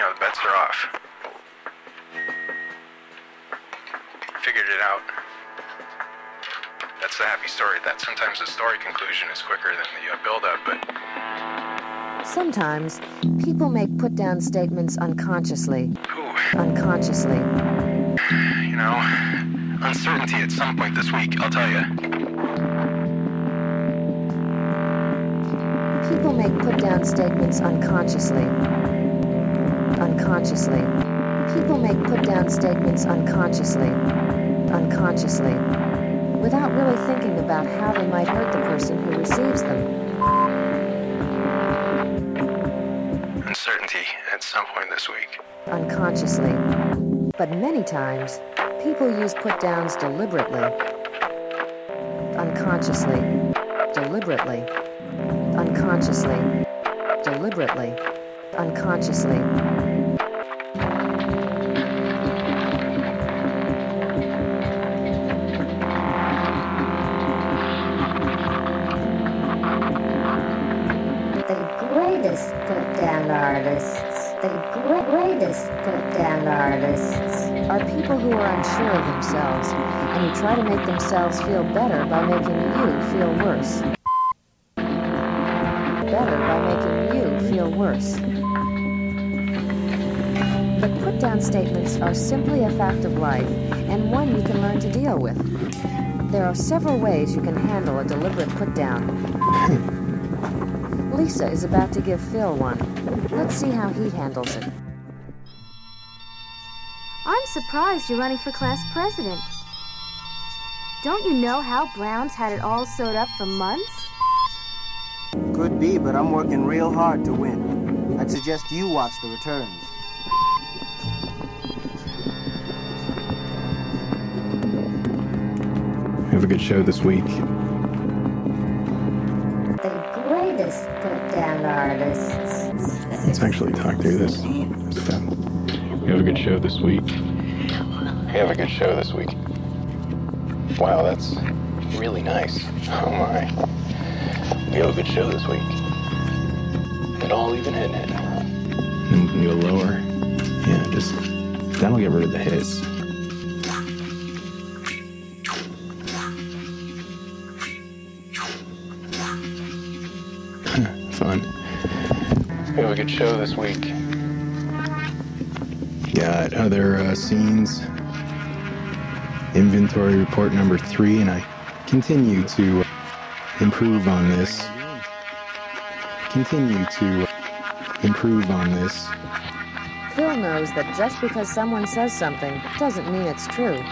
you know, the bets are off. Figured it out. That's the happy story. That sometimes the story conclusion is quicker than the uh, build-up, but Sometimes people make put down statements unconsciously. ooh, Unconsciously. you know, uncertainty at some point this week. I'll tell you. People make put down statements unconsciously. Unconsciously. People make put down statements unconsciously. Unconsciously. Without really thinking about how they might hurt the person who receives them. Uncertainty at some point this week. Unconsciously. But many times, people use put downs deliberately. Unconsciously. Deliberately. Unconsciously. Deliberately. Unconsciously. Greatest put down artists, the gre- greatest put down artists. are people who are unsure of themselves and who try to make themselves feel better by making you feel worse. Better by making you feel worse. But put down statements are simply a fact of life and one you can learn to deal with. There are several ways you can handle a deliberate put down. Lisa is about to give Phil one. Let's see how he handles it. I'm surprised you're running for class president. Don't you know how Brown's had it all sewed up for months? Could be, but I'm working real hard to win. I'd suggest you watch the returns. We have a good show this week. The put down artists. Let's actually talk through this stuff. We have a good show this week. We have a good show this week. Wow, that's really nice. Oh my. We have a good show this week. It all even hitting it. And you can go lower. Yeah, just that'll get rid of the hiss. Good show this week. Got other uh, scenes. Inventory report number three, and I continue to uh, improve on this. Continue to uh, improve on this. Phil knows that just because someone says something doesn't mean it's true.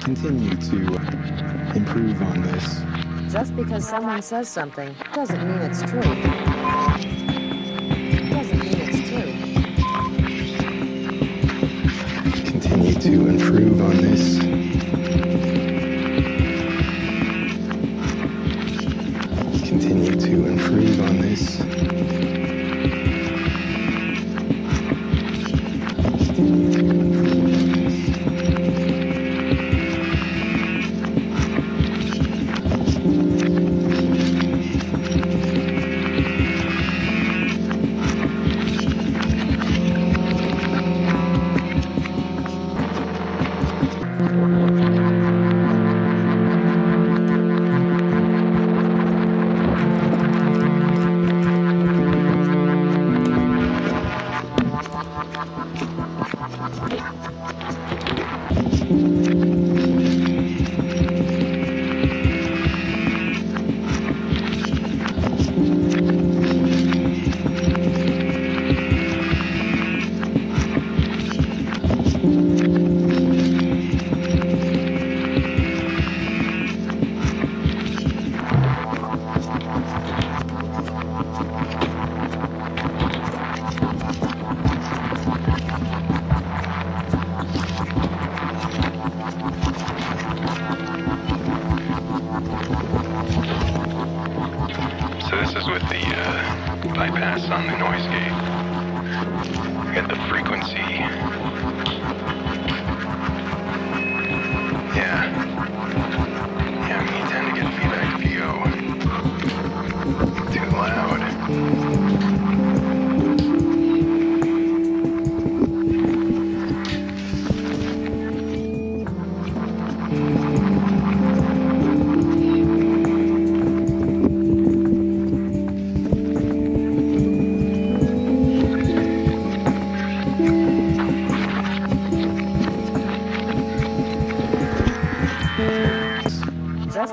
Continue to uh, improve on this. Just because someone says something doesn't mean it's true.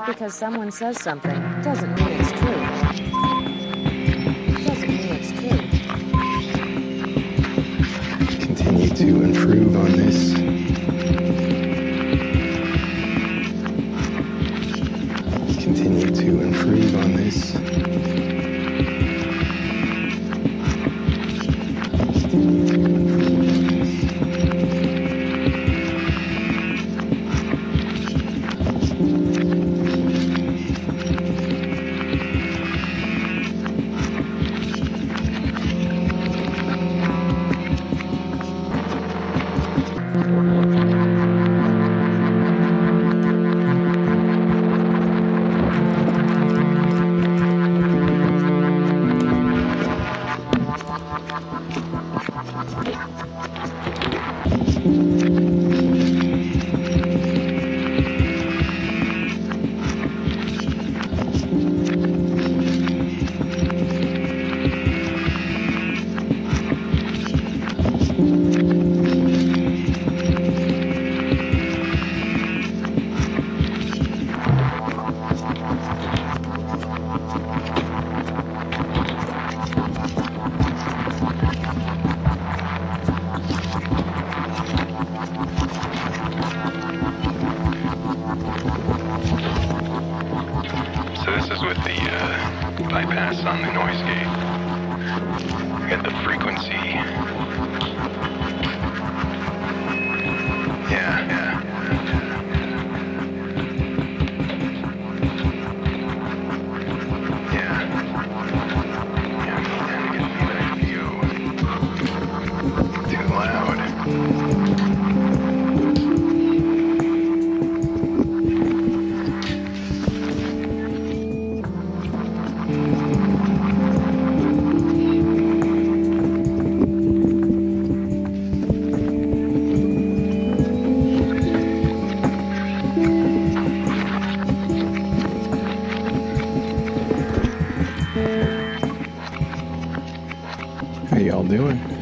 Because someone says something doesn't mean it's true. Doesn't mean it's true. Continue to improve on this. Continue to improve bypass on the noise gate. Got the frequency. Y'all doing?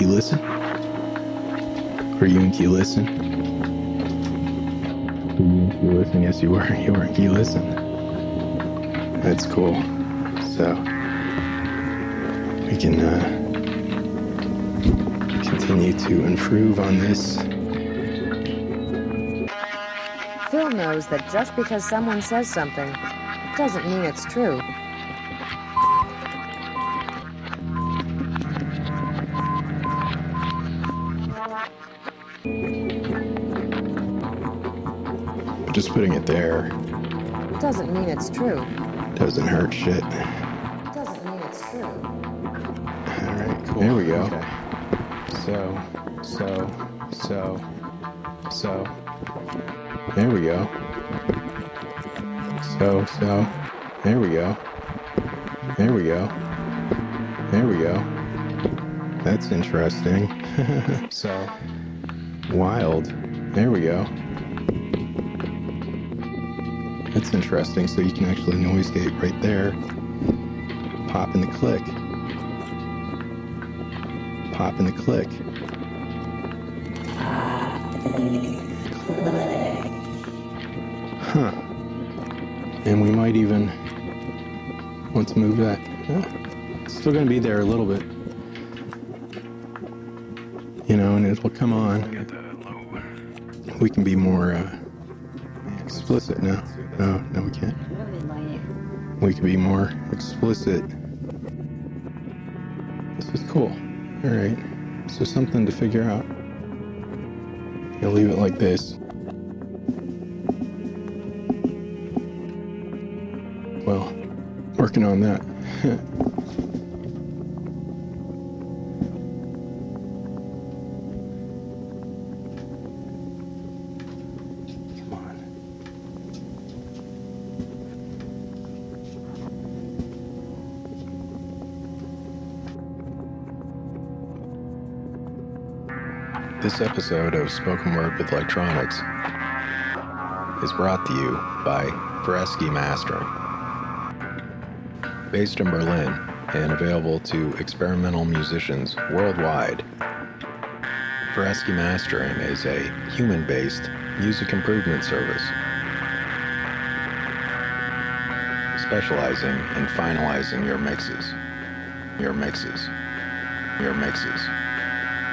Key Listen? Were you in Key Listen? Were you in Key Listen? Yes, you were. You were in Key Listen. That's cool. So we can uh, continue to improve on this. Phil knows that just because someone says something doesn't mean it's true. Just putting it there Doesn't mean it's true. doesn't hurt shit. Doesn't mean it's true. All right, cool. There we go. So, so, so, so. There we go. So, so. There we go. There we go. There we go. That's interesting. so, wild. There we go. That's interesting. So you can actually noise gate right there. Pop in the click. Pop in the click. Huh. And we might even want to move that. Yeah. It's still going to be there a little bit. You know, and it'll come on. We can be more uh, explicit now. No, no, we can't. We can be more explicit. This is cool. All right. So something to figure out. You'll leave it like this. Well, working on that. This episode of Spoken Word with Electronics is brought to you by Fresky Mastering. Based in Berlin and available to experimental musicians worldwide, Fresky Mastering is a human based music improvement service specializing in finalizing your mixes. Your mixes. Your mixes.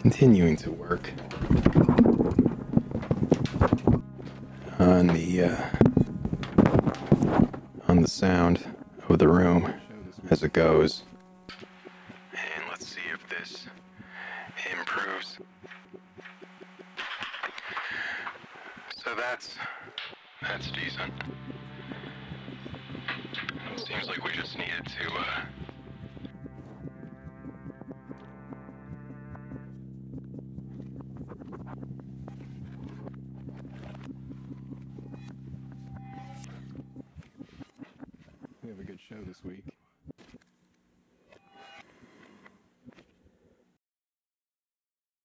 Continuing to work on the uh, on the sound of the room as it goes. And let's see if this improves. So that's that's decent. It Seems like we just needed to uh